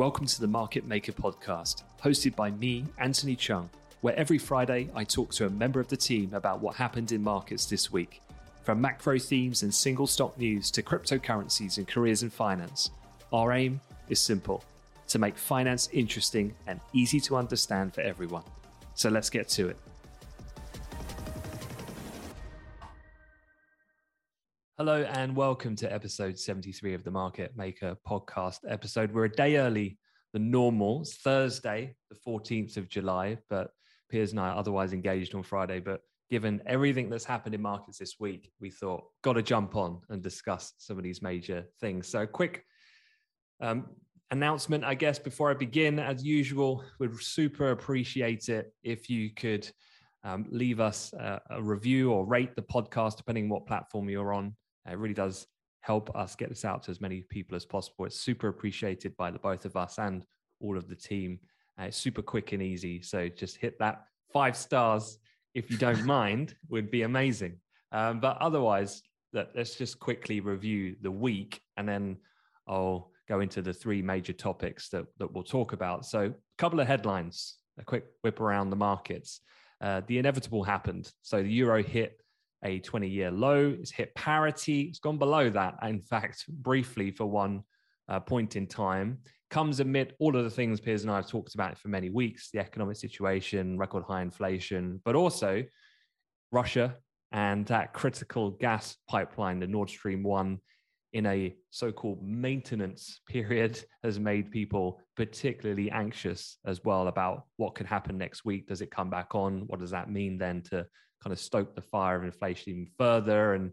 Welcome to the Market Maker podcast, hosted by me, Anthony Cheung, where every Friday I talk to a member of the team about what happened in markets this week. From macro themes and single stock news to cryptocurrencies and careers in finance, our aim is simple to make finance interesting and easy to understand for everyone. So let's get to it. Hello and welcome to episode 73 of the Market Maker podcast episode. We're a day early than normal. It's Thursday, the 14th of July, but Piers and I are otherwise engaged on Friday. But given everything that's happened in markets this week, we thought, got to jump on and discuss some of these major things. So, quick um, announcement, I guess, before I begin. As usual, we'd super appreciate it if you could um, leave us a, a review or rate the podcast, depending on what platform you're on. It really does help us get this out to as many people as possible. It's super appreciated by the both of us and all of the team. Uh, it's super quick and easy. So just hit that five stars if you don't mind, would be amazing. Um, but otherwise, let, let's just quickly review the week and then I'll go into the three major topics that, that we'll talk about. So, a couple of headlines, a quick whip around the markets. Uh, the inevitable happened. So, the euro hit a 20 year low. It's hit parity. It's gone below that, in fact, briefly for one uh, point in time. Comes amid all of the things Piers and I have talked about for many weeks the economic situation, record high inflation, but also Russia and that critical gas pipeline, the Nord Stream 1, in a so called maintenance period, has made people particularly anxious as well about what could happen next week. Does it come back on? What does that mean then to kind of stoke the fire of inflation even further and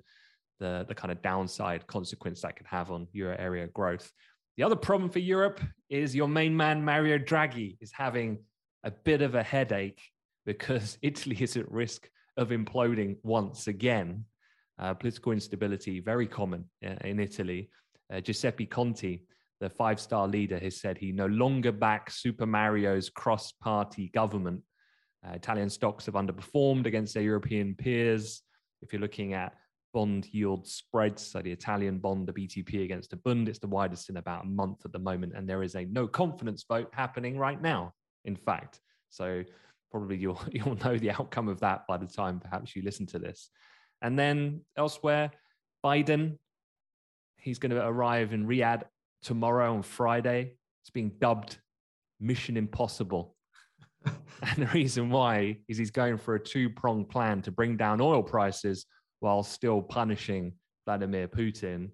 the, the kind of downside consequence that could have on euro area growth. The other problem for Europe is your main man, Mario Draghi, is having a bit of a headache because Italy is at risk of imploding once again. Uh, political instability, very common uh, in Italy. Uh, Giuseppe Conte, the five star leader, has said he no longer backs Super Mario's cross party government uh, Italian stocks have underperformed against their European peers. If you're looking at bond yield spreads, so the Italian bond, the BTP against the Bund, it's the widest in about a month at the moment. And there is a no confidence vote happening right now, in fact. So probably you'll, you'll know the outcome of that by the time perhaps you listen to this. And then elsewhere, Biden, he's going to arrive in Riyadh tomorrow on Friday. It's being dubbed Mission Impossible and the reason why is he's going for a two pronged plan to bring down oil prices while still punishing Vladimir Putin.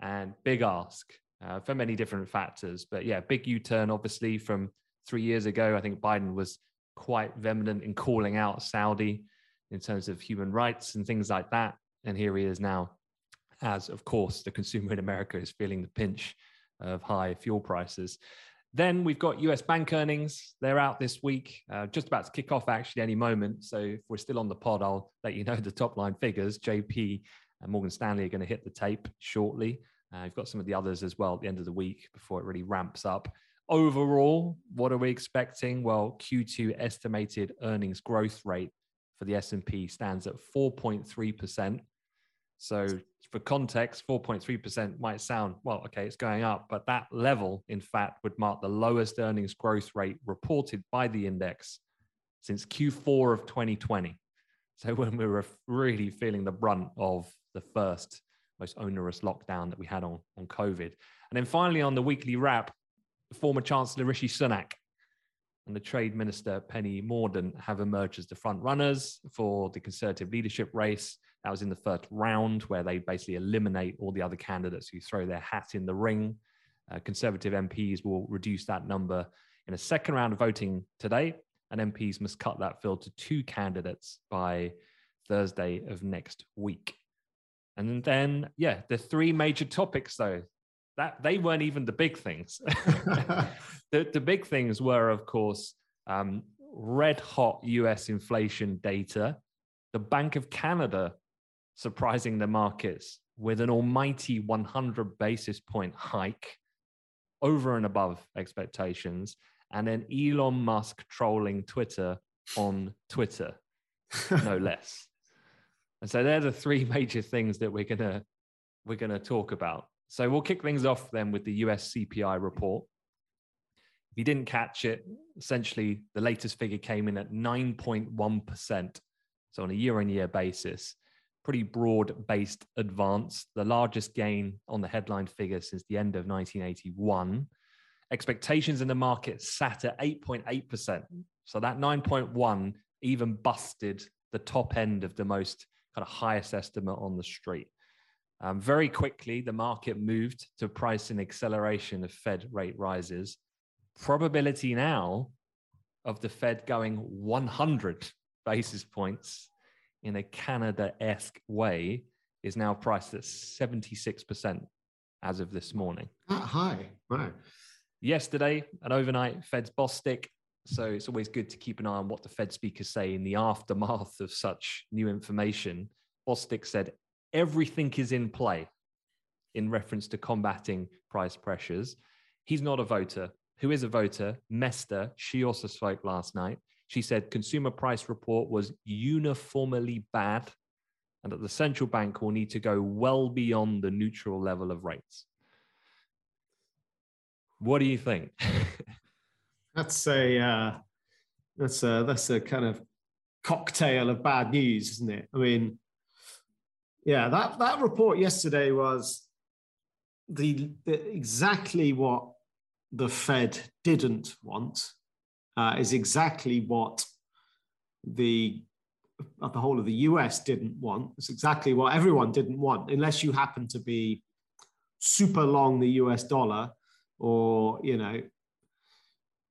And big ask uh, for many different factors. But yeah, big U turn, obviously, from three years ago. I think Biden was quite vehement in calling out Saudi in terms of human rights and things like that. And here he is now, as of course, the consumer in America is feeling the pinch of high fuel prices. Then we've got US bank earnings. They're out this week, uh, just about to kick off actually any moment. So if we're still on the pod, I'll let you know the top line figures. JP And Morgan Stanley are going to hit the tape shortly. Uh, you've got some of the others as well at the end of the week before it really ramps up. Overall, what are we expecting? Well, Q2 estimated earnings growth rate for the S&P stands at 4.3%. So for context, 4.3% might sound, well, okay, it's going up, but that level, in fact, would mark the lowest earnings growth rate reported by the index since Q4 of 2020. So when we were really feeling the brunt of the first most onerous lockdown that we had on, on COVID. And then finally, on the weekly wrap, former Chancellor Rishi Sunak and the Trade Minister Penny Mordaunt have emerged as the front runners for the Conservative leadership race. That was in the first round, where they basically eliminate all the other candidates who throw their hat in the ring. Uh, Conservative MPs will reduce that number in a second round of voting today, and MPs must cut that field to two candidates by Thursday of next week. And then, yeah, the three major topics, though, that they weren't even the big things. the, the big things were, of course, um, red hot US inflation data, the Bank of Canada surprising the markets with an almighty 100 basis point hike over and above expectations, and then Elon Musk trolling Twitter on Twitter, no less. And so they're the three major things that we're gonna we're gonna talk about. So we'll kick things off then with the US CPI report. If you didn't catch it, essentially the latest figure came in at 9.1%. So on a year-on-year basis, pretty broad-based advance, the largest gain on the headline figure since the end of 1981. Expectations in the market sat at 8.8%. So that 9.1 even busted the top end of the most kind of highest estimate on the street. Um, very quickly, the market moved to price an acceleration of Fed rate rises. Probability now of the Fed going 100 basis points in a Canada esque way is now priced at 76% as of this morning. Ah, that high. Wow. Yesterday, an overnight Fed's Bostic so it's always good to keep an eye on what the Fed speakers say in the aftermath of such new information. Bostic said everything is in play in reference to combating price pressures. He's not a voter. Who is a voter? Mester. She also spoke last night. She said consumer price report was uniformly bad and that the central bank will need to go well beyond the neutral level of rates. What do you think? That's a uh, that's a that's a kind of cocktail of bad news, isn't it? I mean, yeah, that that report yesterday was the, the exactly what the Fed didn't want uh, is exactly what the uh, the whole of the US didn't want. It's exactly what everyone didn't want, unless you happen to be super long the US dollar or you know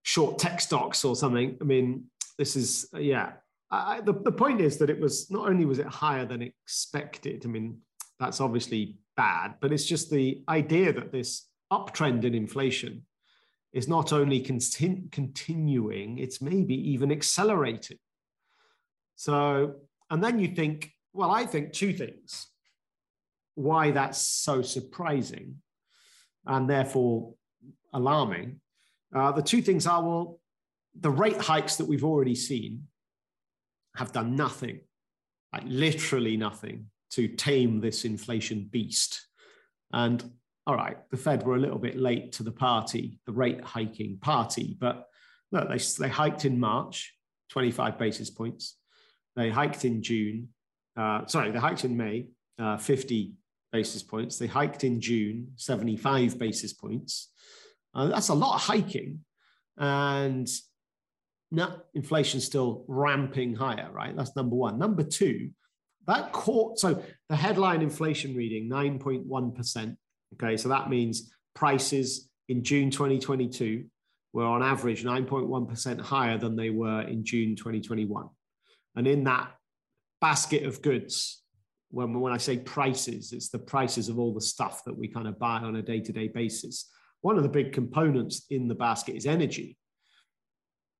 short tech stocks or something. I mean, this is yeah. I, the the point is that it was not only was it higher than expected. I mean, that's obviously bad, but it's just the idea that this uptrend in inflation is not only continu- continuing, it's maybe even accelerating. So, and then you think, well, I think two things why that's so surprising and therefore alarming uh, the two things are well, the rate hikes that we've already seen have done nothing, like literally nothing, to tame this inflation beast. And all right, the Fed were a little bit late to the party, the rate hiking party, but look, they, they hiked in March, 25 basis points. They hiked in June, uh, sorry, they hiked in May, uh, 50 basis points. They hiked in June, 75 basis points. Uh, that's a lot of hiking. And now inflation's still ramping higher, right? That's number one. Number two, that caught, so the headline inflation reading 9.1%. Okay, so that means prices in June 2022 were on average 9.1% higher than they were in June 2021. And in that basket of goods, when, when I say prices, it's the prices of all the stuff that we kind of buy on a day to day basis one of the big components in the basket is energy.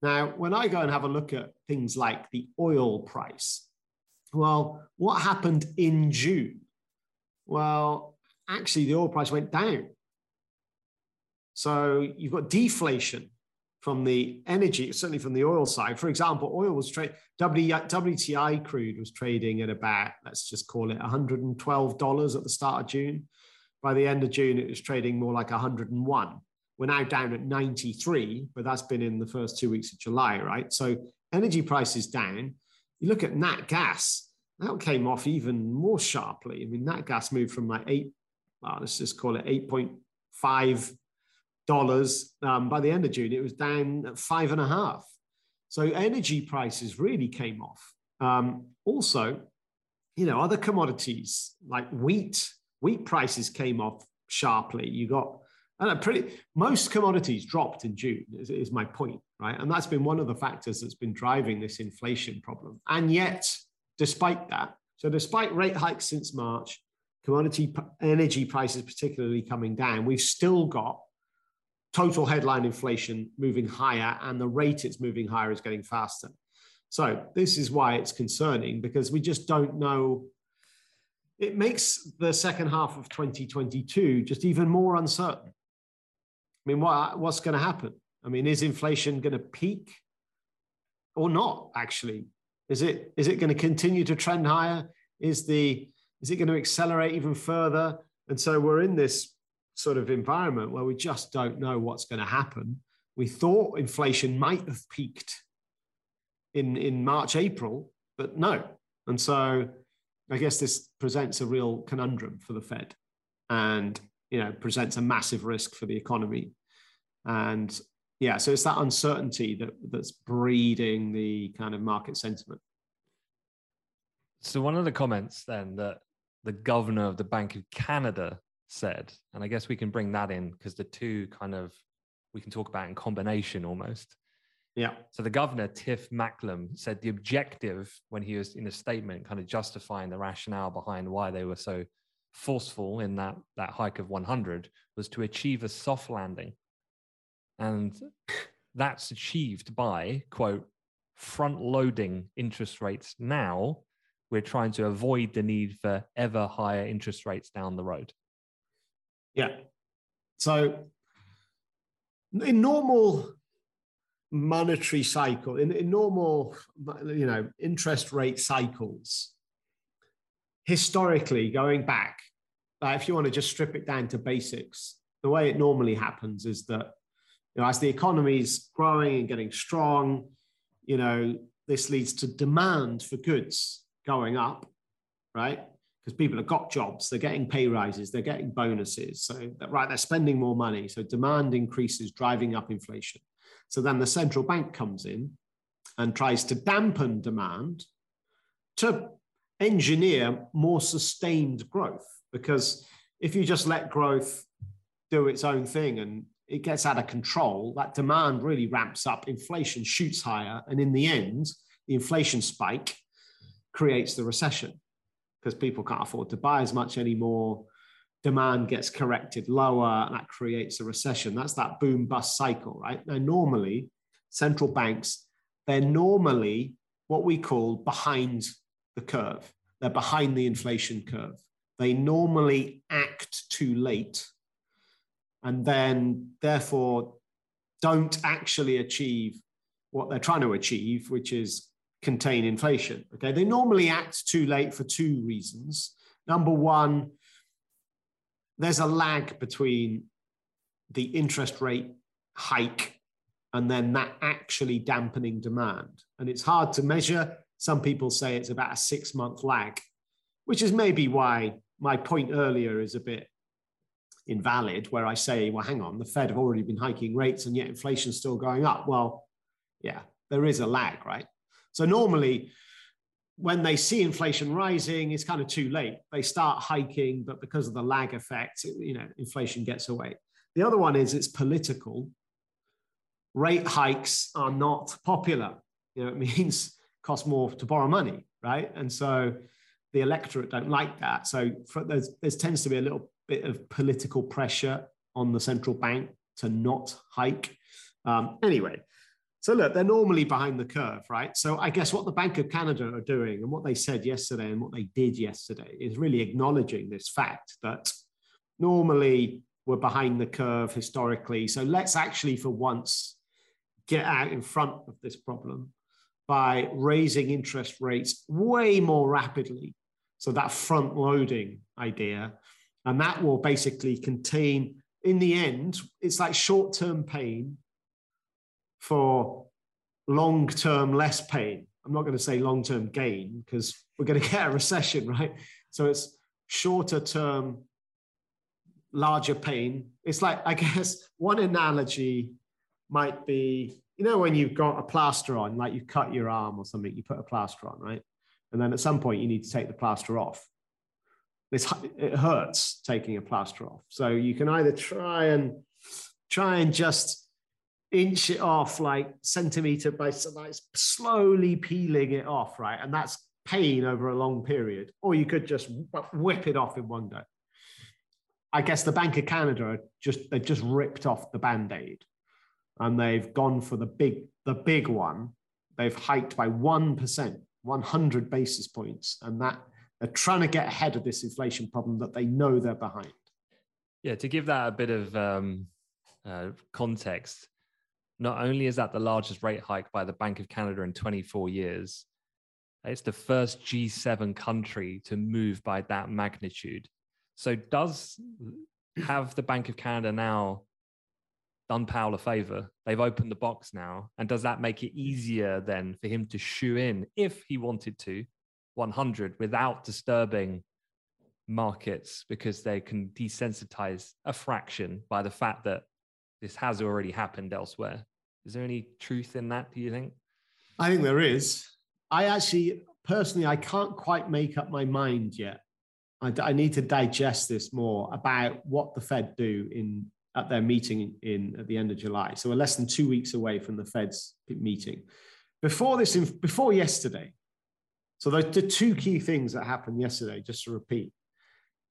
Now, when I go and have a look at things like the oil price, well, what happened in June? Well, actually, the oil price went down. So you've got deflation from the energy, certainly from the oil side. For example, oil was trading, WTI crude was trading at about, let's just call it $112 at the start of June. By the end of June, it was trading more like 101. We're now down at 93, but that's been in the first two weeks of July, right? So energy prices down. You look at nat gas, that came off even more sharply. I mean, nat gas moved from like eight, well, let's just call it 8.5 dollars. Um, by the end of June, it was down at five and a half. So energy prices really came off. Um, also, you know, other commodities like wheat, wheat prices came off sharply. You got and pretty most commodities dropped in June, is, is my point, right? And that's been one of the factors that's been driving this inflation problem. And yet, despite that, so despite rate hikes since March, commodity energy prices particularly coming down, we've still got total headline inflation moving higher, and the rate it's moving higher is getting faster. So, this is why it's concerning because we just don't know. It makes the second half of 2022 just even more uncertain. I mean, what, what's going to happen? I mean, is inflation going to peak or not, actually? Is it, is it going to continue to trend higher? Is, the, is it going to accelerate even further? And so we're in this sort of environment where we just don't know what's going to happen. We thought inflation might have peaked in, in March, April, but no. And so I guess this presents a real conundrum for the Fed and you know presents a massive risk for the economy. And yeah, so it's that uncertainty that that's breeding the kind of market sentiment. So one of the comments then that the governor of the Bank of Canada said. And I guess we can bring that in because the two kind of we can talk about in combination almost. Yeah. So the governor, Tiff Macklem, said the objective when he was in a statement kind of justifying the rationale behind why they were so forceful in that, that hike of 100 was to achieve a soft landing. And that's achieved by, quote, front loading interest rates now. We're trying to avoid the need for ever higher interest rates down the road. Yeah. So in normal monetary cycle, in, in normal, you know, interest rate cycles, historically going back, if you want to just strip it down to basics, the way it normally happens is that you know, as the economy is growing and getting strong, you know, this leads to demand for goods going up, right? because people have got jobs, they're getting pay rises, they're getting bonuses. So, right, they're spending more money. So, demand increases, driving up inflation. So, then the central bank comes in and tries to dampen demand to engineer more sustained growth. Because if you just let growth do its own thing and it gets out of control, that demand really ramps up, inflation shoots higher. And in the end, the inflation spike creates the recession because people can't afford to buy as much anymore. Demand gets corrected lower, and that creates a recession. That's that boom bust cycle, right? Now, normally, central banks, they're normally what we call behind the curve. They're behind the inflation curve. They normally act too late and then, therefore, don't actually achieve what they're trying to achieve, which is contain inflation. Okay, they normally act too late for two reasons. Number one, there's a lag between the interest rate hike and then that actually dampening demand. And it's hard to measure. Some people say it's about a six month lag, which is maybe why my point earlier is a bit invalid, where I say, well, hang on, the Fed have already been hiking rates and yet inflation's still going up. Well, yeah, there is a lag, right? So normally, when they see inflation rising, it's kind of too late. They start hiking, but because of the lag effect, you know, inflation gets away. The other one is it's political. Rate hikes are not popular. You know, it means cost more to borrow money, right? And so the electorate don't like that. So for, there's, there tends to be a little bit of political pressure on the central bank to not hike. Um, anyway, So look, they're normally behind the curve, right? So I guess what the Bank of Canada are doing and what they said yesterday and what they did yesterday is really acknowledging this fact that normally we're behind the curve historically. So let's actually, for once, get out in front of this problem by raising interest rates way more rapidly. So that front loading idea, and that will basically contain, in the end, it's like short term pain for long term less pain. I'm not going to say long term gain because we're going to get a recession, right? So it's shorter term, larger pain. It's like, I guess, one analogy might be you know, when you've got a plaster on, like you cut your arm or something, you put a plaster on, right? And then at some point you need to take the plaster off. It's, it hurts taking a plaster off. So you can either try and try and just inch it off like centimeter by centimeter, slowly peeling it off, right? And that's pain over a long period. Or you could just whip it off in one go. I guess the Bank of Canada just they've just ripped off the band-aid and they've gone for the big the big one they've hiked by 1% 100 basis points and that they're trying to get ahead of this inflation problem that they know they're behind yeah to give that a bit of um, uh, context not only is that the largest rate hike by the bank of canada in 24 years it's the first g7 country to move by that magnitude so does have the bank of canada now done Powell a favor. They've opened the box now. And does that make it easier then for him to shoe in, if he wanted to, 100 without disturbing markets because they can desensitize a fraction by the fact that this has already happened elsewhere? Is there any truth in that, do you think? I think there is. I actually, personally, I can't quite make up my mind yet. I, I need to digest this more about what the Fed do in at their meeting in at the end of July. So we're less than two weeks away from the Fed's meeting. Before this, before yesterday, so the, the two key things that happened yesterday, just to repeat,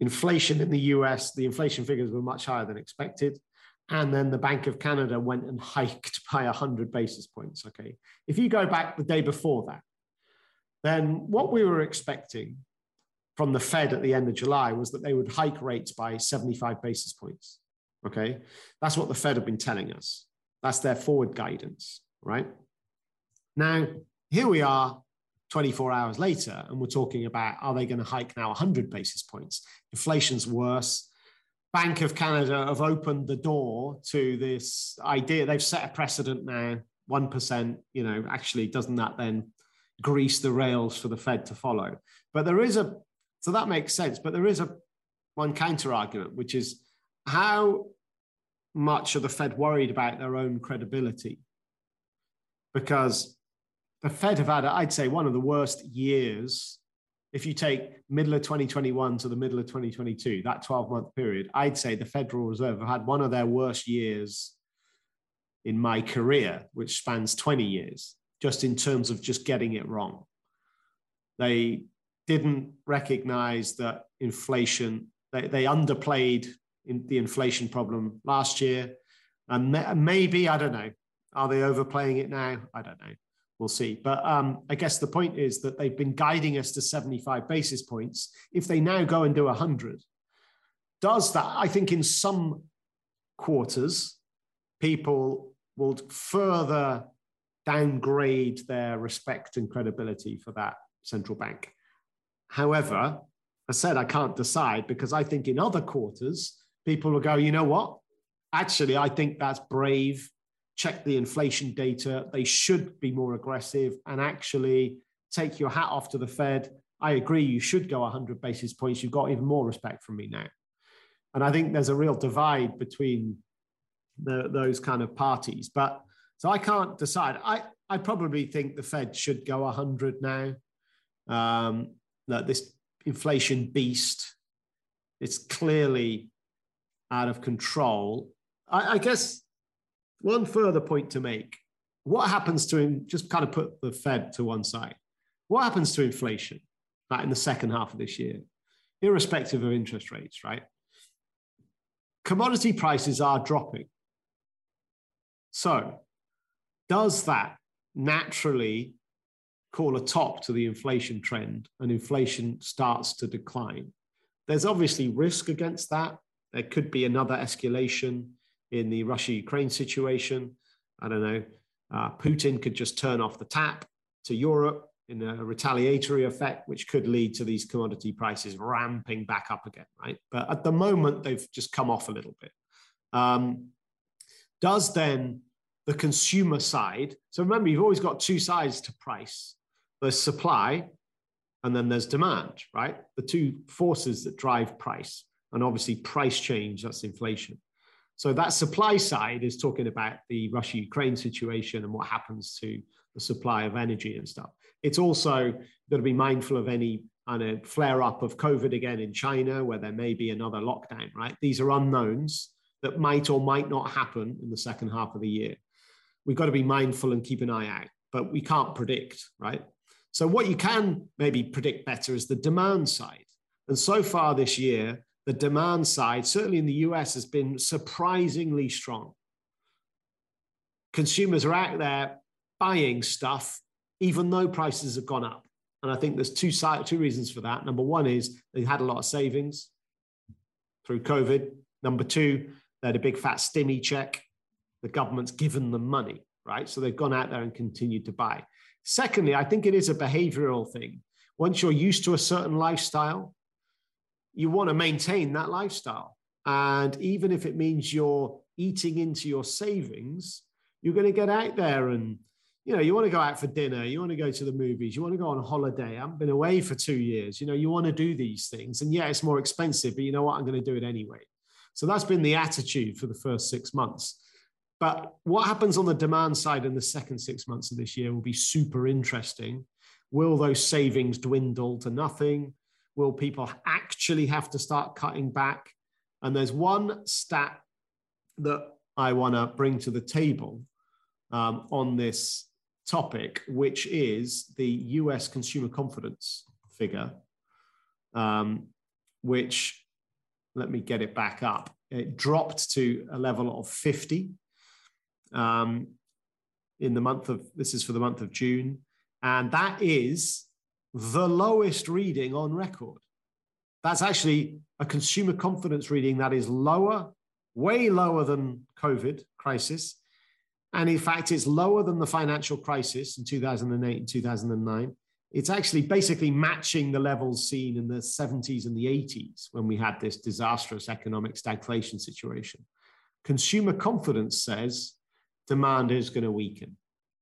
inflation in the US, the inflation figures were much higher than expected. And then the Bank of Canada went and hiked by 100 basis points. Okay. If you go back the day before that, then what we were expecting from the Fed at the end of July was that they would hike rates by 75 basis points. Okay. That's what the Fed have been telling us. That's their forward guidance, right? Now, here we are 24 hours later, and we're talking about are they going to hike now 100 basis points? Inflation's worse. Bank of Canada have opened the door to this idea. They've set a precedent now, 1%, you know, actually, doesn't that then grease the rails for the Fed to follow? But there is a, so that makes sense, but there is a one counter argument, which is how much are the Fed worried about their own credibility? Because the Fed have had, I'd say, one of the worst years. If you take middle of 2021 to the middle of 2022, that 12 month period, I'd say the Federal Reserve have had one of their worst years in my career, which spans 20 years, just in terms of just getting it wrong. They didn't recognize that inflation, they, they underplayed in the inflation problem last year. And maybe, I don't know, are they overplaying it now? I don't know. We'll see. But um, I guess the point is that they've been guiding us to 75 basis points. If they now go and do 100, does that, I think in some quarters, people will further downgrade their respect and credibility for that central bank. However, I said I can't decide because I think in other quarters, people will go, you know what? Actually, I think that's brave. Check the inflation data. They should be more aggressive and actually take your hat off to the Fed. I agree, you should go 100 basis points. You've got even more respect from me now. And I think there's a real divide between the, those kind of parties. But so I can't decide. I, I probably think the Fed should go 100 now. Um, that this inflation beast, it's clearly out of control. I, I guess one further point to make what happens to him, just kind of put the Fed to one side. What happens to inflation right, in the second half of this year, irrespective of interest rates, right? Commodity prices are dropping. So does that naturally call a top to the inflation trend and inflation starts to decline? There's obviously risk against that. There could be another escalation in the Russia Ukraine situation. I don't know. Uh, Putin could just turn off the tap to Europe in a retaliatory effect, which could lead to these commodity prices ramping back up again, right? But at the moment, they've just come off a little bit. Um, does then the consumer side, so remember, you've always got two sides to price there's supply and then there's demand, right? The two forces that drive price. And obviously, price change, that's inflation. So that supply side is talking about the Russia Ukraine situation and what happens to the supply of energy and stuff. It's also got to be mindful of any kind of flare up of COVID again in China, where there may be another lockdown, right? These are unknowns that might or might not happen in the second half of the year. We've got to be mindful and keep an eye out, but we can't predict, right? So, what you can maybe predict better is the demand side. And so far this year, the demand side, certainly in the US, has been surprisingly strong. Consumers are out there buying stuff even though prices have gone up. And I think there's two, two reasons for that. Number one is they had a lot of savings through COVID. Number two, they had a big fat stimmy check. The government's given them money, right? So they've gone out there and continued to buy. Secondly, I think it is a behavioral thing. Once you're used to a certain lifestyle, you want to maintain that lifestyle. And even if it means you're eating into your savings, you're going to get out there and you know, you want to go out for dinner, you want to go to the movies, you want to go on holiday. I haven't been away for two years. You know, you want to do these things. And yeah, it's more expensive, but you know what? I'm going to do it anyway. So that's been the attitude for the first six months. But what happens on the demand side in the second six months of this year will be super interesting. Will those savings dwindle to nothing? Will people actually have to start cutting back? And there's one stat that I want to bring to the table um, on this topic, which is the US consumer confidence figure, um, which, let me get it back up. It dropped to a level of 50 um, in the month of, this is for the month of June. And that is the lowest reading on record. That's actually a consumer confidence reading that is lower, way lower than COVID crisis, and in fact, it's lower than the financial crisis in 2008 and 2009. It's actually basically matching the levels seen in the 70s and the 80s when we had this disastrous economic stagflation situation. Consumer confidence says demand is going to weaken.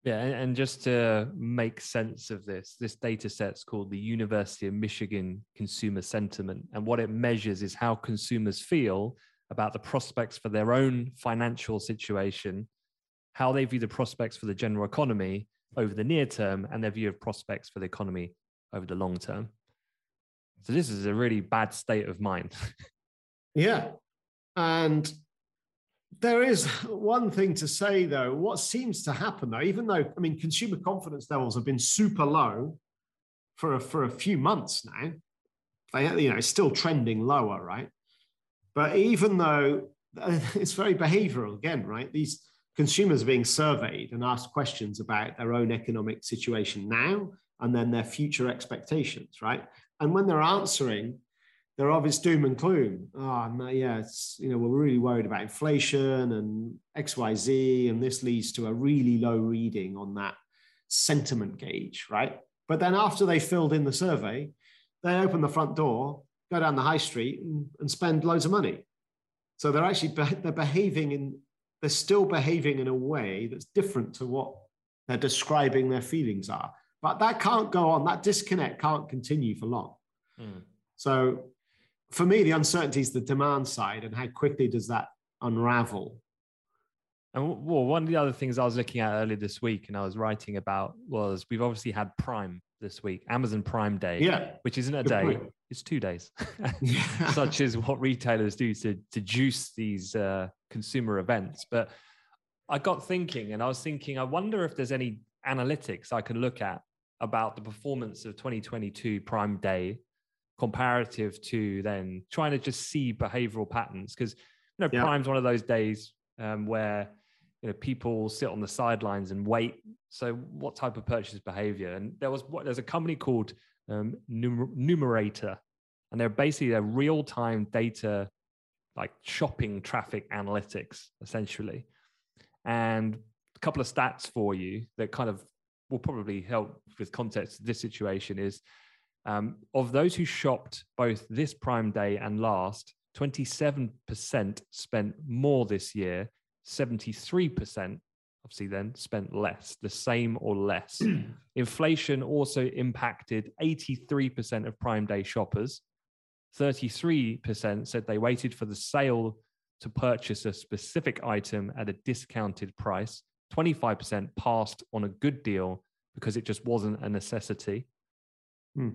Yeah, and just to make sense of this, this data set's called the University of Michigan Consumer Sentiment. And what it measures is how consumers feel about the prospects for their own financial situation how they view the prospects for the general economy over the near term and their view of prospects for the economy over the long term. So this is a really bad state of mind. yeah. And there is one thing to say though, what seems to happen though, even though I mean consumer confidence levels have been super low for a, for a few months now, they you know it's still trending lower, right? But even though it's very behavioral again, right? These consumers are being surveyed and asked questions about their own economic situation now and then their future expectations, right? And when they're answering, they're obvious doom and gloom. Oh, no, yeah, it's, you know, we're really worried about inflation and XYZ, and this leads to a really low reading on that sentiment gauge, right? But then after they filled in the survey, they open the front door, go down the high street and, and spend loads of money. So they're actually they're behaving in they're still behaving in a way that's different to what they're describing their feelings are. But that can't go on. That disconnect can't continue for long. Mm. So for me, the uncertainty is the demand side and how quickly does that unravel? And well, one of the other things I was looking at earlier this week and I was writing about was we've obviously had Prime this week, Amazon Prime Day, yeah, which isn't a day, point. it's two days, such as what retailers do to, to juice these uh, consumer events. But I got thinking, and I was thinking, I wonder if there's any analytics I can look at about the performance of 2022 Prime Day comparative to then trying to just see behavioral patterns because you know yep. Prime's one of those days um, where you know people sit on the sidelines and wait. So what type of purchase behavior? And there was what there's a company called um, Numerator, and they're basically a real time data like shopping traffic analytics essentially. And a couple of stats for you that kind of will probably help with context this situation is um, of those who shopped both this Prime Day and last, 27% spent more this year, 73% obviously then spent less, the same or less. Inflation also impacted 83% of Prime Day shoppers. 33% said they waited for the sale to purchase a specific item at a discounted price. 25% passed on a good deal because it just wasn't a necessity. Hmm.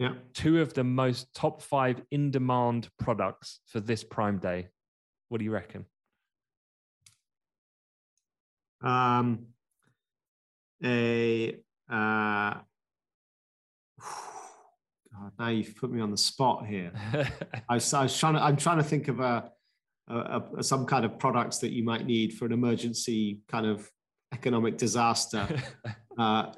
Yeah. Two of the most top five in demand products for this Prime Day. What do you reckon? Um, a uh, God, now you've put me on the spot here. I, was, I was trying to. I'm trying to think of a, a, a, some kind of products that you might need for an emergency kind of economic disaster. uh,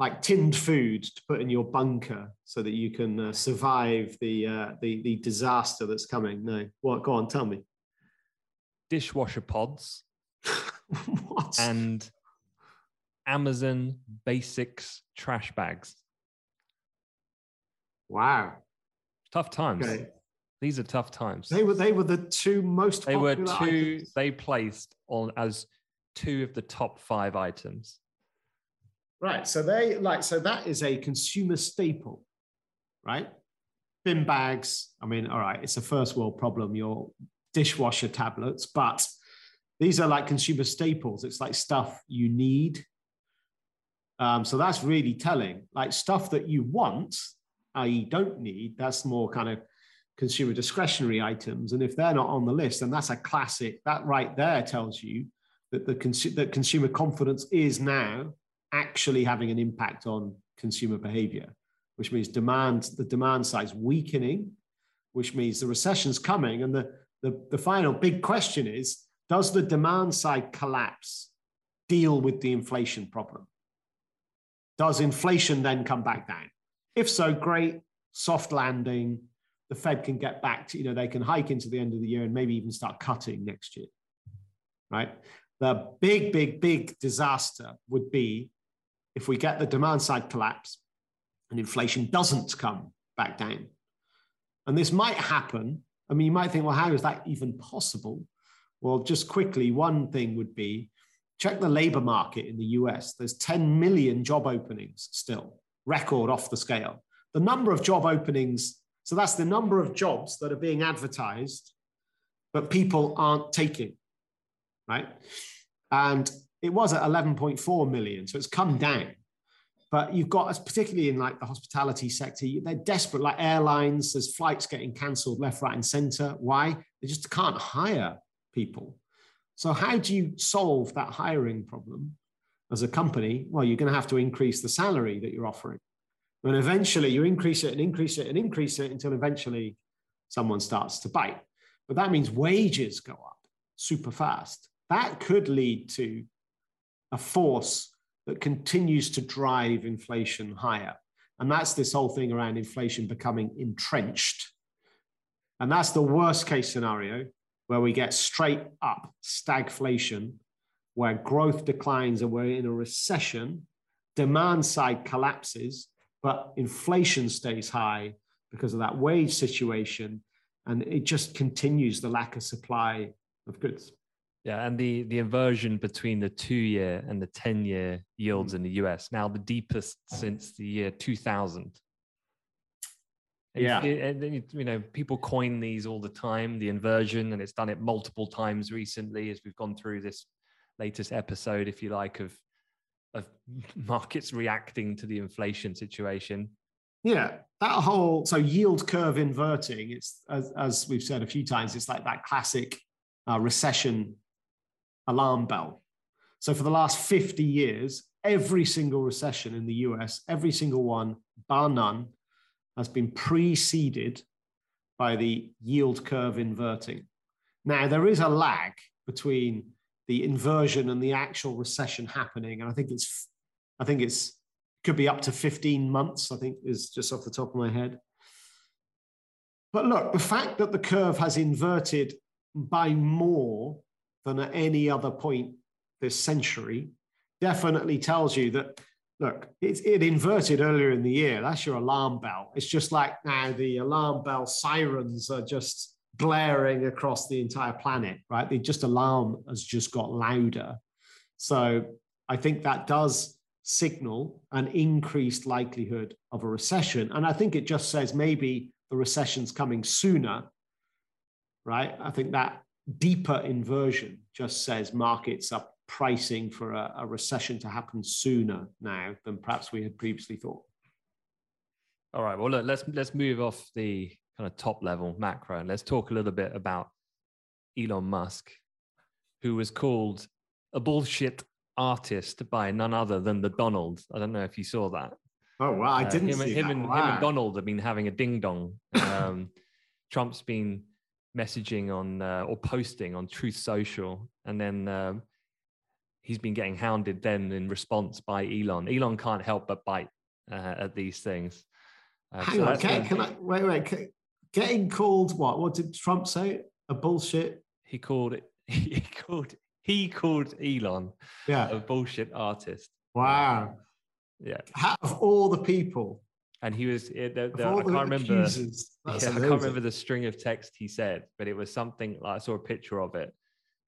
like tinned food to put in your bunker so that you can uh, survive the, uh, the the disaster that's coming. No, what? Go on, tell me. Dishwasher pods. what? And Amazon Basics trash bags. Wow. Tough times. Okay. These are tough times. They were they were the two most. They were two. Items. They placed on as two of the top five items. Right. So they like so that is a consumer staple, right? Bin bags. I mean, all right, it's a first world problem. Your dishwasher tablets, but these are like consumer staples. It's like stuff you need. Um, so that's really telling. Like stuff that you want, i.e., don't need, that's more kind of consumer discretionary items. And if they're not on the list, then that's a classic. That right there tells you that the cons- that consumer confidence is now actually having an impact on consumer behavior, which means demand the demand side's weakening, which means the recession's coming. And the, the, the final big question is does the demand side collapse deal with the inflation problem? Does inflation then come back down? If so, great, soft landing. The Fed can get back to, you know, they can hike into the end of the year and maybe even start cutting next year. Right? The big, big, big disaster would be if we get the demand side collapse and inflation doesn't come back down. And this might happen. I mean, you might think, well, how is that even possible? Well, just quickly, one thing would be check the labor market in the US. There's 10 million job openings still, record off the scale. The number of job openings, so that's the number of jobs that are being advertised, but people aren't taking, right? And it was at 11.4 million, so it's come down. But you've got, us particularly in like the hospitality sector, they're desperate, like airlines, there's flights getting cancelled left, right, and center. Why? They just can't hire people. So, how do you solve that hiring problem as a company? Well, you're going to have to increase the salary that you're offering. And eventually you increase it and increase it and increase it until eventually someone starts to bite. But that means wages go up super fast. That could lead to a force that continues to drive inflation higher. And that's this whole thing around inflation becoming entrenched. And that's the worst case scenario where we get straight up stagflation, where growth declines and we're in a recession, demand side collapses, but inflation stays high because of that wage situation. And it just continues the lack of supply of goods. Yeah, and the the inversion between the two year and the ten year yields mm. in the US now the deepest since the year two thousand. Yeah, and then you know people coin these all the time, the inversion, and it's done it multiple times recently as we've gone through this latest episode, if you like, of of markets reacting to the inflation situation. Yeah, that whole so yield curve inverting. It's as, as we've said a few times. It's like that classic uh, recession alarm bell. So for the last fifty years, every single recession in the US, every single one, bar none, has been preceded by the yield curve inverting. Now, there is a lag between the inversion and the actual recession happening. And I think it's, I think it's could be up to 15 months. I think is just off the top of my head. But look, the fact that the curve has inverted by more than at any other point this century definitely tells you that look, it, it inverted earlier in the year. That's your alarm bell. It's just like now the alarm bell sirens are just blaring across the entire planet, right? The just alarm has just got louder. So I think that does signal an increased likelihood of a recession. And I think it just says maybe the recession's coming sooner, right? I think that deeper inversion just says markets are pricing for a, a recession to happen sooner now than perhaps we had previously thought. All right. Well, look, let's let's move off the kind of top level macro and let's talk a little bit about Elon Musk, who was called a bullshit artist by none other than the Donald. I don't know if you saw that. Oh wow, I uh, didn't uh, him, see him that. And, wow. him and Donald have been having a ding dong. Um, Trump's been messaging on uh, or posting on Truth Social, and then um, he's been getting hounded then in response by Elon. Elon can't help but bite uh, at these things. Uh, Hang so on, can, can I wait? Wait, getting called what? What did Trump say? A bullshit. He called it. He called. He called Elon. Yeah. A bullshit artist. Wow. Yeah. of all the people. And he was. The, the, I can't remember. Yeah, I can't remember the string of text he said, but it was something like I saw a picture of it,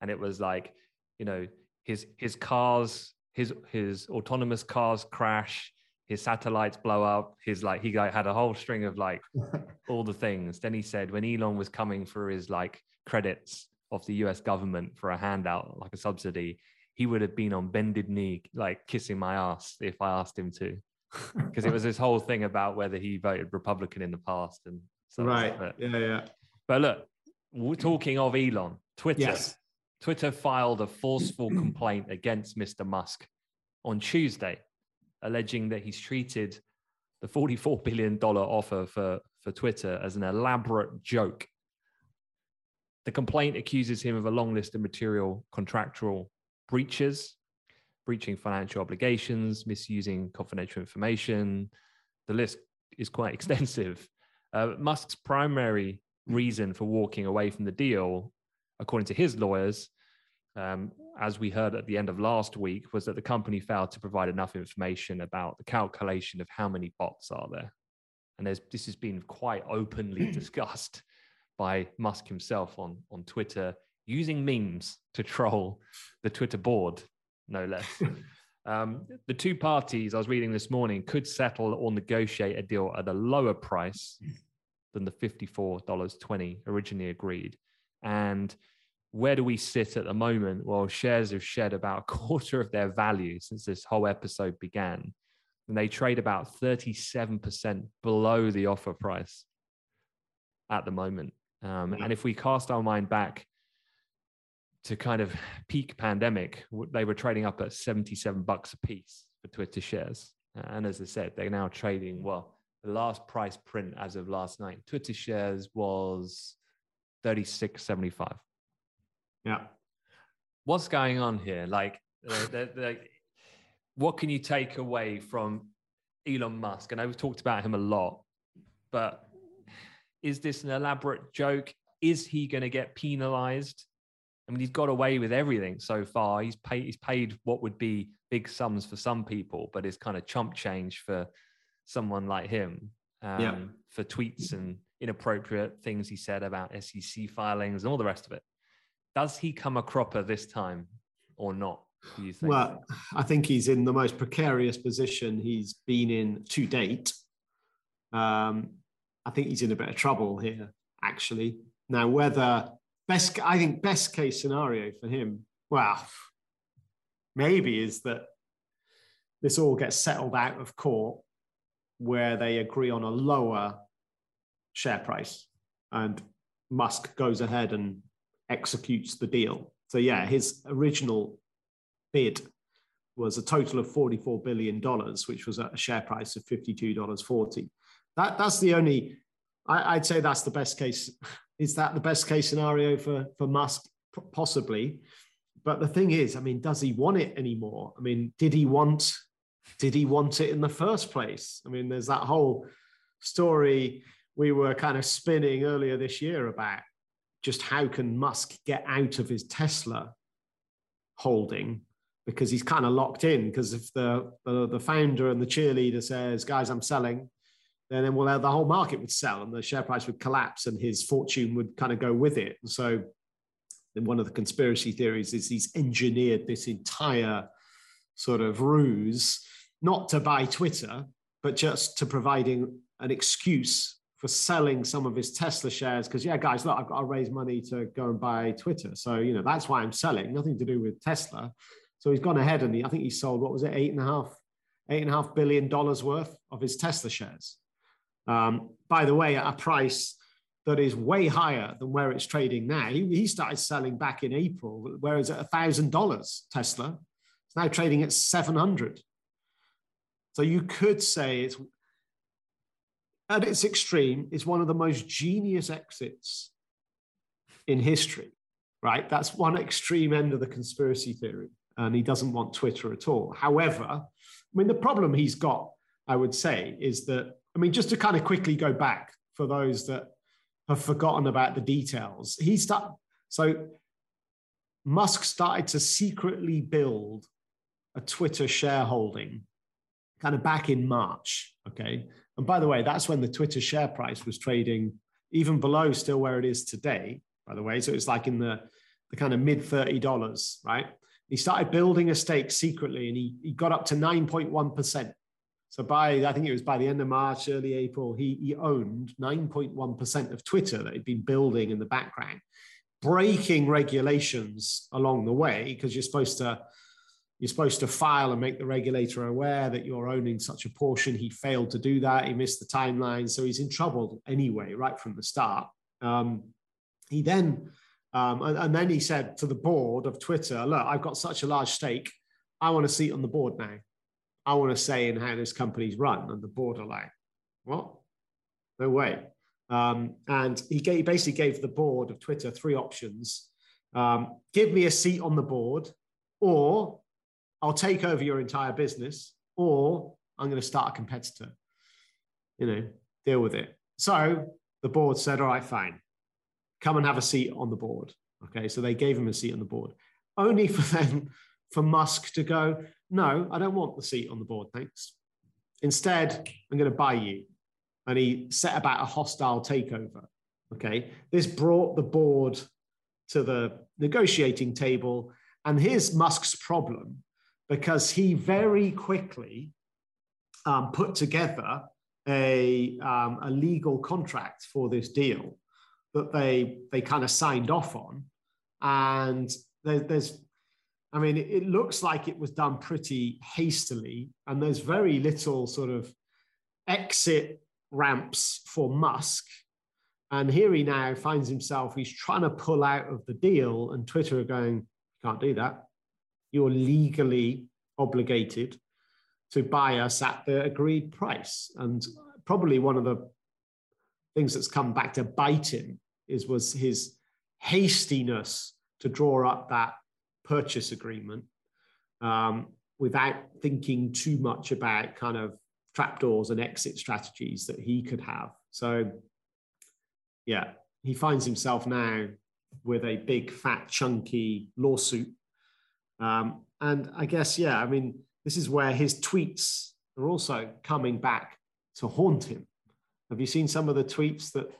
and it was like, you know, his his cars, his his autonomous cars crash, his satellites blow up, his like he like had a whole string of like all the things. Then he said when Elon was coming for his like credits of the US government for a handout, like a subsidy, he would have been on bended knee, like kissing my ass if I asked him to. Because it was this whole thing about whether he voted Republican in the past and stuff. Right. But, yeah, yeah. But look, we're talking of Elon, Twitter. Yes. Twitter filed a forceful complaint against Mr. Musk on Tuesday, alleging that he's treated the $44 billion offer for, for Twitter as an elaborate joke. The complaint accuses him of a long list of material contractual breaches, breaching financial obligations, misusing confidential information. The list is quite extensive. Uh, Musk's primary reason for walking away from the deal according to his lawyers, um, as we heard at the end of last week, was that the company failed to provide enough information about the calculation of how many bots are there. And this has been quite openly discussed by Musk himself on, on Twitter, using memes to troll the Twitter board, no less. um, the two parties I was reading this morning could settle or negotiate a deal at a lower price than the $54.20 originally agreed. And where do we sit at the moment? Well, shares have shed about a quarter of their value since this whole episode began. And they trade about 37% below the offer price at the moment. Um, and if we cast our mind back to kind of peak pandemic, they were trading up at 77 bucks a piece for Twitter shares. And as I said, they're now trading, well, the last price print as of last night, Twitter shares was 36.75. Yeah. What's going on here? Like, uh, like, what can you take away from Elon Musk? And I've talked about him a lot, but is this an elaborate joke? Is he going to get penalized? I mean, he's got away with everything so far. He's paid. He's paid what would be big sums for some people, but it's kind of chump change for someone like him um, yeah. for tweets and inappropriate things he said about SEC filings and all the rest of it. Does he come a cropper this time or not? Do you think? Well, I think he's in the most precarious position he's been in to date. Um, I think he's in a bit of trouble here, actually. Now, whether best, I think best case scenario for him, well, maybe is that this all gets settled out of court where they agree on a lower share price and Musk goes ahead and executes the deal. So, yeah, his original bid was a total of $44 billion, which was at a share price of $52.40. That, that's the only, I, would say that's the best case. Is that the best case scenario for, for Musk? Possibly. but the thing is, I mean, does he want it anymore? I mean, did he want did he want it in the first place? I mean, there's that whole story we were kind of spinning earlier this year about just how can Musk get out of his Tesla holding because he's kind of locked in. Because if the, the, the founder and the cheerleader says, "Guys, I'm selling," then then well, the whole market would sell and the share price would collapse and his fortune would kind of go with it. And so, one of the conspiracy theories is he's engineered this entire sort of ruse not to buy Twitter, but just to providing an excuse for selling some of his Tesla shares. Because yeah, guys, look, I've got to raise money to go and buy Twitter. So you know that's why I'm selling. Nothing to do with Tesla. So he's gone ahead and he, I think he sold what was it, eight and a half, eight and a half billion dollars worth of his Tesla shares. Um, by the way, at a price that is way higher than where it's trading now. He, he started selling back in April, whereas at a thousand dollars Tesla, it's now trading at seven hundred. So you could say it's at its extreme, it's one of the most genius exits in history, right? That's one extreme end of the conspiracy theory. And he doesn't want Twitter at all. However, I mean, the problem he's got, I would say, is that, I mean, just to kind of quickly go back for those that have forgotten about the details, he started, so Musk started to secretly build a Twitter shareholding kind of back in March. Okay. And by the way, that's when the Twitter share price was trading even below still where it is today, by the way. So it's like in the, the kind of mid $30, right? He started building a stake secretly and he, he got up to 9.1%. So by, I think it was by the end of March, early April, he, he owned 9.1% of Twitter that he'd been building in the background, breaking regulations along the way because you're supposed to you're supposed to file and make the regulator aware that you're owning such a portion. He failed to do that. He missed the timeline. So he's in trouble anyway, right from the start. Um, he then, um, and, and, then he said to the board of Twitter, look, I've got such a large stake. I want a seat on the board now. I want to say in how this company's run. And the board are like, what? No way. Um, and he, gave, he basically gave the board of Twitter three options. Um, give me a seat on the board or I'll take over your entire business, or I'm going to start a competitor. You know, deal with it. So the board said, all right, fine, come and have a seat on the board. Okay, so they gave him a seat on the board, only for then for Musk to go, no, I don't want the seat on the board, thanks. Instead, I'm going to buy you. And he set about a hostile takeover. Okay, this brought the board to the negotiating table. And here's Musk's problem because he very quickly um, put together a, um, a legal contract for this deal that they they kind of signed off on, and there, there's, I mean, it, it looks like it was done pretty hastily, and there's very little sort of exit ramps for Musk. And here he now finds himself, he's trying to pull out of the deal, and Twitter are going, You can't do that you're legally obligated to buy us at the agreed price. And probably one of the things that's come back to bite him is was his hastiness to draw up that purchase agreement um, without thinking too much about kind of trapdoors and exit strategies that he could have. So, yeah, he finds himself now with a big, fat, chunky lawsuit um, and I guess, yeah, I mean, this is where his tweets are also coming back to haunt him. Have you seen some of the tweets that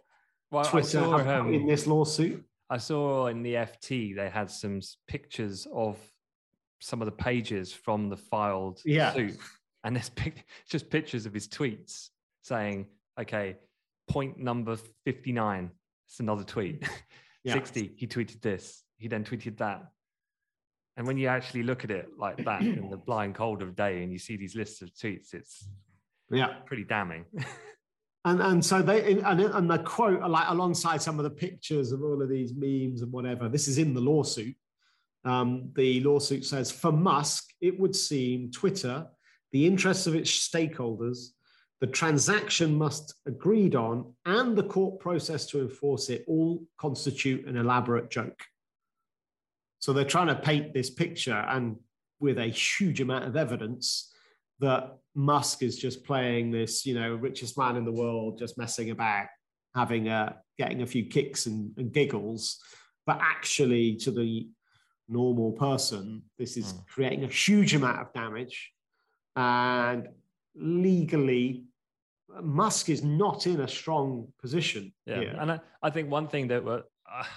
well, Twitter have um, in this lawsuit? I saw in the FT they had some pictures of some of the pages from the filed yeah. suit, and there's pic- just pictures of his tweets saying, "Okay, point number fifty-nine. It's another tweet. Mm. Yeah. Sixty. He tweeted this. He then tweeted that. And when you actually look at it like that in the blind cold of day and you see these lists of tweets, it's yeah pretty damning. and and so they and, and the quote like alongside some of the pictures of all of these memes and whatever. This is in the lawsuit. Um, the lawsuit says for Musk, it would seem Twitter, the interests of its stakeholders, the transaction must agreed on, and the court process to enforce it all constitute an elaborate joke. So they're trying to paint this picture and with a huge amount of evidence that Musk is just playing this, you know, richest man in the world, just messing about, having a getting a few kicks and, and giggles, but actually to the normal person, this is mm. creating a huge amount of damage. And legally, Musk is not in a strong position. Yeah, here. and I, I, think one thing that uh,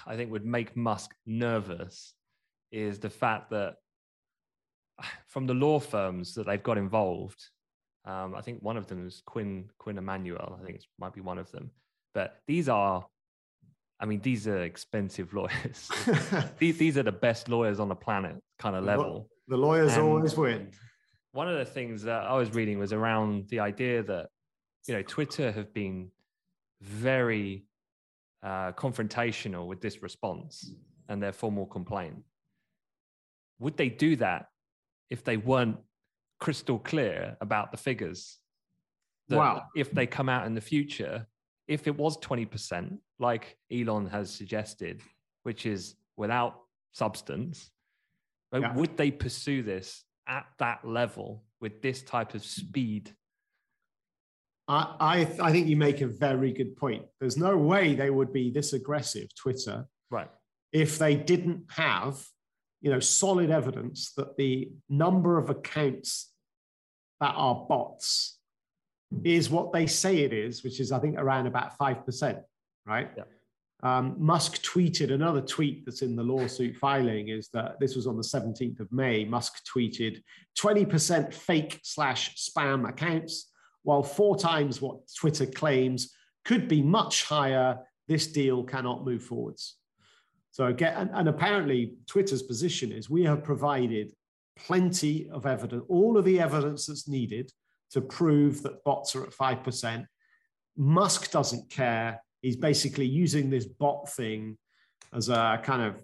I think would make Musk nervous is the fact that from the law firms that they've got involved, um, I think one of them is Quinn Quinn Emanuel. I think it might be one of them. But these are, I mean, these are expensive lawyers. these, these are the best lawyers on the planet, kind of level. The lawyers and always win. One of the things that I was reading was around the idea that, you know, Twitter have been very uh, confrontational with this response and their formal complaint. Would they do that if they weren't crystal clear about the figures. That wow. If they come out in the future, if it was 20%, like Elon has suggested, which is without substance, uh, yeah. would they pursue this at that level with this type of speed? I, I, I think you make a very good point. There's no way they would be this aggressive, Twitter, right? If they didn't have you know, solid evidence that the number of accounts that are bots is what they say it is, which is, I think, around about 5%, right? Yeah. Um, Musk tweeted another tweet that's in the lawsuit filing is that this was on the 17th of May. Musk tweeted 20% fake slash spam accounts, while four times what Twitter claims could be much higher. This deal cannot move forwards. So again, and, and apparently Twitter's position is we have provided plenty of evidence, all of the evidence that's needed to prove that bots are at 5%. Musk doesn't care. He's basically using this bot thing as a kind of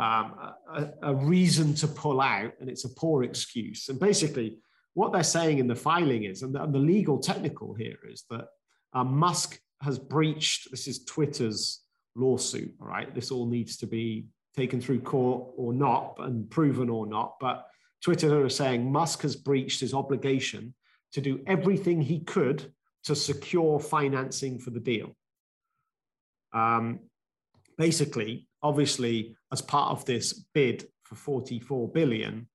um, a, a, reason to pull out, and it's a poor excuse. And basically, what they're saying in the filing is, and the, and the legal technical here is that um, Musk has breached, this is Twitter's lawsuit. All right, this all needs to be taken through court or not and proven or not. But Twitter are saying Musk has breached his obligation to do everything he could to secure financing for the deal. Um, basically, obviously, as part of this bid for 44 billion,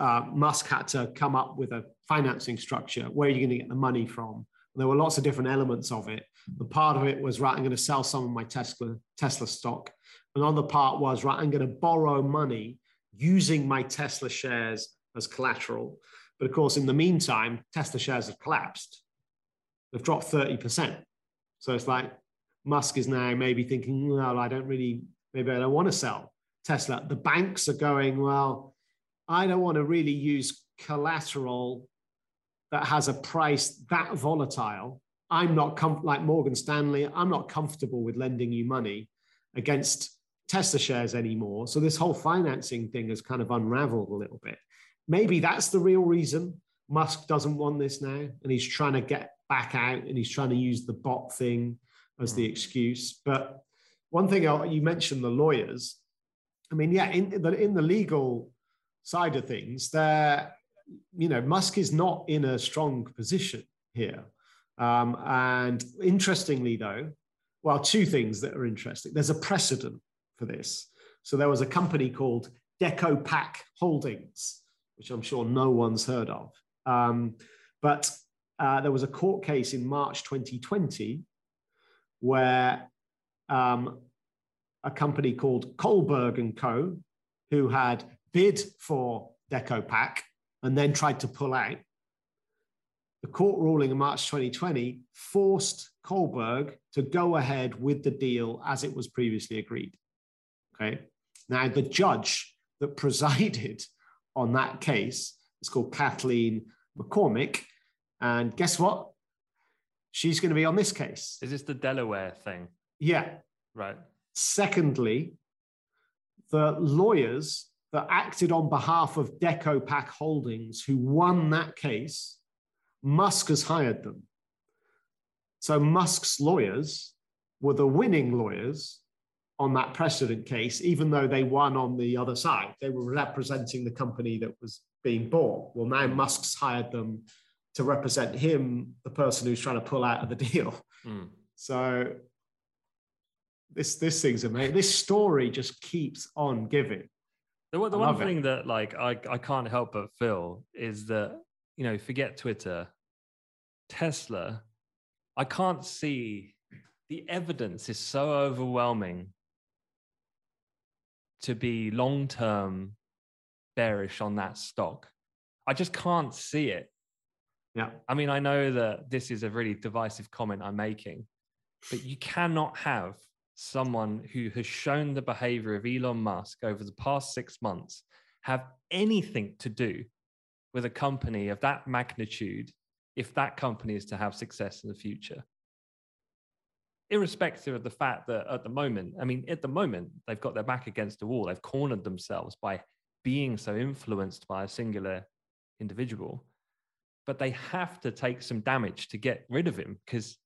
uh, Musk had to come up with a financing structure. Where are you going to get the money from? And there were lots of different elements of it. The part of it was right, I'm going to sell some of my Tesla Tesla stock. Another part was right, I'm going to borrow money using my Tesla shares as collateral. But of course, in the meantime, Tesla shares have collapsed. They've dropped 30%. So it's like Musk is now maybe thinking, well, I don't really, maybe I don't want to sell Tesla. The banks are going, well, I don't want to really use collateral that has a price that volatile, I'm not com- like Morgan Stanley. I'm not comfortable with lending you money against Tesla shares anymore. So this whole financing thing has kind of unraveled a little bit. Maybe that's the real reason Musk doesn't want this now, and he's trying to get back out, and he's trying to use the bot thing as the hmm. excuse. But one thing you mentioned the lawyers. I mean, yeah, in the in the legal side of things, they're you know, Musk is not in a strong position here. Um, and interestingly, though, well, two things that are interesting. There's a precedent for this. So there was a company called DecoPac Holdings, which I'm sure no one's heard of. Um, but uh, there was a court case in March 2020 where um, a company called Kohlberg and Co., who had bid for DecoPac and then tried to pull out. The court ruling in March 2020 forced Kohlberg to go ahead with the deal as it was previously agreed. Okay. Now, the judge that presided on that case is called Kathaleen McCormick. And guess what? She's going to be on this case. Is this the Delaware thing? Yeah. Right. Secondly, the lawyers that acted on behalf of DecoPac Holdings, who won that case, Musk has hired them. So Musk's lawyers were the winning lawyers on that precedent case, even though they won on the other side. They were representing the company that was being bought. Well, now Musk's hired them to represent him, the person who's trying to pull out of the deal. Mm. So this this thing's amazing. This story just keeps on giving. The, the one thing it. that like I, I can't help but feel is that you know forget Twitter, Tesla. I can't see the evidence is so overwhelming to be long term bearish on that stock. I just can't see it. Yeah. I mean, I know that this is a really divisive comment I'm making, but you cannot have someone who has shown the behavior of Elon Musk over the past six months have anything to do with a company of that magnitude if that company is to have success in the future. Irrespective of the fact that at the moment, I mean, at the moment, they've got their back against the wall. They've cornered themselves by being so influenced by a singular individual. But they have to take some damage to get rid of him because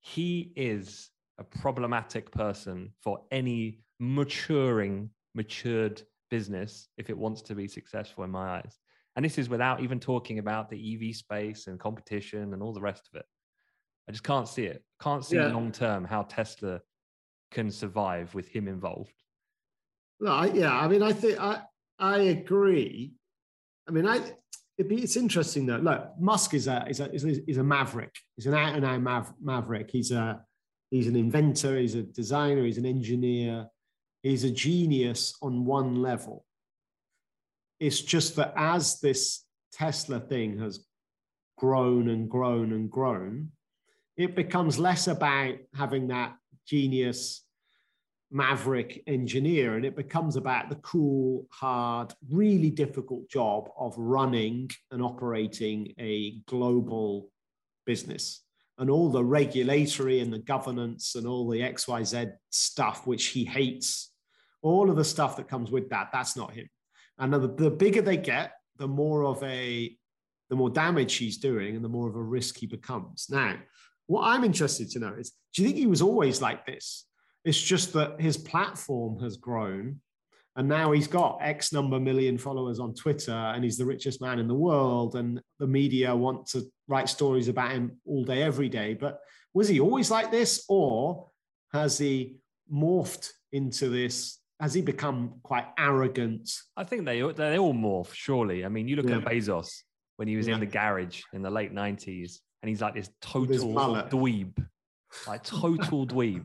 he is a problematic person for any maturing, matured business if it wants to be successful in my eyes. And this is without even talking about the EV space and competition and all the rest of it. I just can't see it. Can't see yeah. long term how Tesla can survive with him involved. No, I, yeah, I mean, I think I I agree. I mean, I be, it's interesting though. Look, Musk is a is a is a, is a maverick. He's an out and out mav, maverick. He's a He's an inventor, he's a designer, he's an engineer, he's a genius on one level. It's just that as this Tesla thing has grown and grown and grown, it becomes less about having that genius maverick engineer and it becomes about the cool, hard, really difficult job of running and operating a global business and all the regulatory and the governance and all the XYZ stuff, which he hates, all of the stuff that comes with that, that's not him. And the, the bigger they get, the more of a, the more damage he's doing and the more of a risk he becomes. Now, what I'm interested to know is, do you think he was always like this? It's just that his platform has grown and now he's got X number million followers on Twitter and he's the richest man in the world. And the media want to write stories about him all day, every day. But was he always like this? Or has he morphed into this? Has he become quite arrogant? I think they, they all morph, surely. I mean, you look yeah. at Bezos when he was yeah. in the garage in the late 90s and he's like this total dweeb, like total dweeb.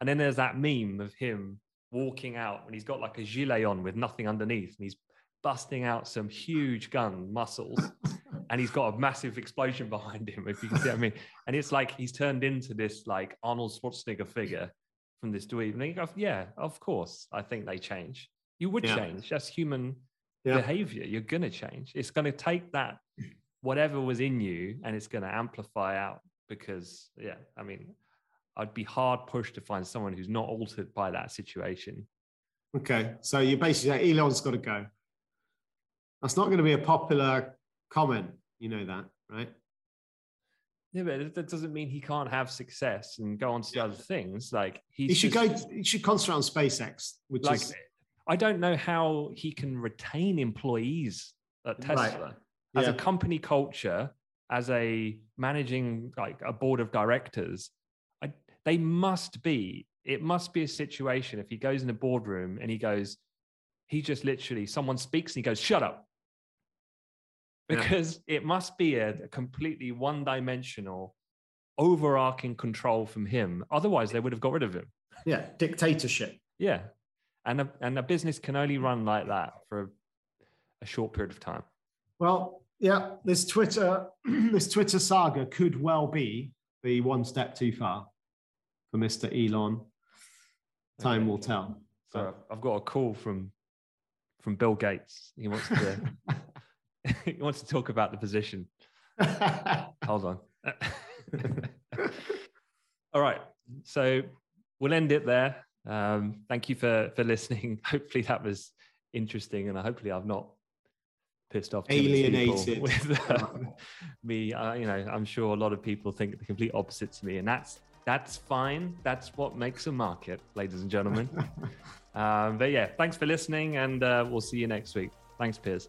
And then there's that meme of him walking out and he's got like a gilet on with nothing underneath and he's busting out some huge gun muscles and he's got a massive explosion behind him if you can see what I mean and it's like he's turned into this like Arnold Schwarzenegger figure from this you go yeah of course I think they change you would yeah. change that's human yeah. behavior you're gonna change it's gonna take that whatever was in you and it's gonna amplify out because yeah I mean I'd be hard pushed to find someone who's not altered by that situation. Okay, so you basically Elon's got to go. That's not going to be a popular comment. You know that, right? Yeah, but that doesn't mean he can't have success and go on to other things. Like he should just, go. He should concentrate on SpaceX, which like, is. I don't know how he can retain employees at Tesla right. as a company culture, as a managing like a board of directors I, they must be, it must be a situation if he goes in a boardroom and he goes, he just literally, someone speaks and he goes, shut up. Because yeah. it must be a, a completely one dimensional, overarching control from him. Otherwise, they would have got rid of him. Yeah, dictatorship. Yeah. And a, and a business can only run like that for a, a short period of time. Well, yeah, this Twitter, this Twitter saga could well be the one step too far for Mr. Elon. Time okay. will tell. So I've got a call from from Bill Gates. He wants to he wants to talk about the position. Hold on. All right. So we'll end it there. Um, thank you for for listening. Hopefully that was interesting, and hopefully I've not pissed off alienated with uh, me. Uh, you know, I'm sure a lot of people think the complete opposite to me, and that's That's fine. That's what makes a market, ladies and gentlemen. um, but yeah, thanks for listening, and uh, we'll see you next week. Thanks, Piers.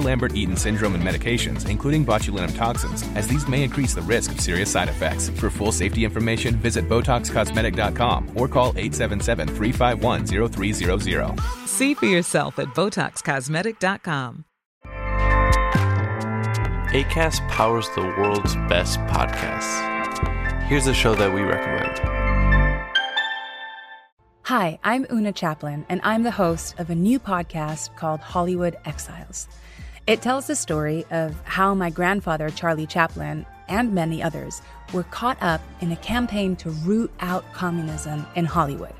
Lambert Eaton syndrome and medications, including botulinum toxins, as these may increase the risk of serious side effects. For full safety information, visit BotoxCosmetic.com or call 877 351 0300. See for yourself at BotoxCosmetic.com. ACAST powers the world's best podcasts. Here's a show that we recommend. Hi, I'm Oona Chaplin, and I'm the host of a new podcast called Hollywood Exiles. It tells the story of how my grandfather, Charlie Chaplin, and many others were caught up in a campaign to root out communism in Hollywood.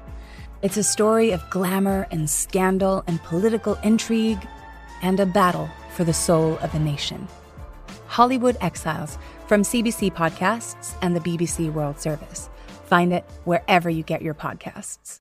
It's a story of glamour and scandal and political intrigue and a battle for the soul of a nation. Hollywood Exiles from CBC Podcasts and the BBC World Service. Find it wherever you get your podcasts.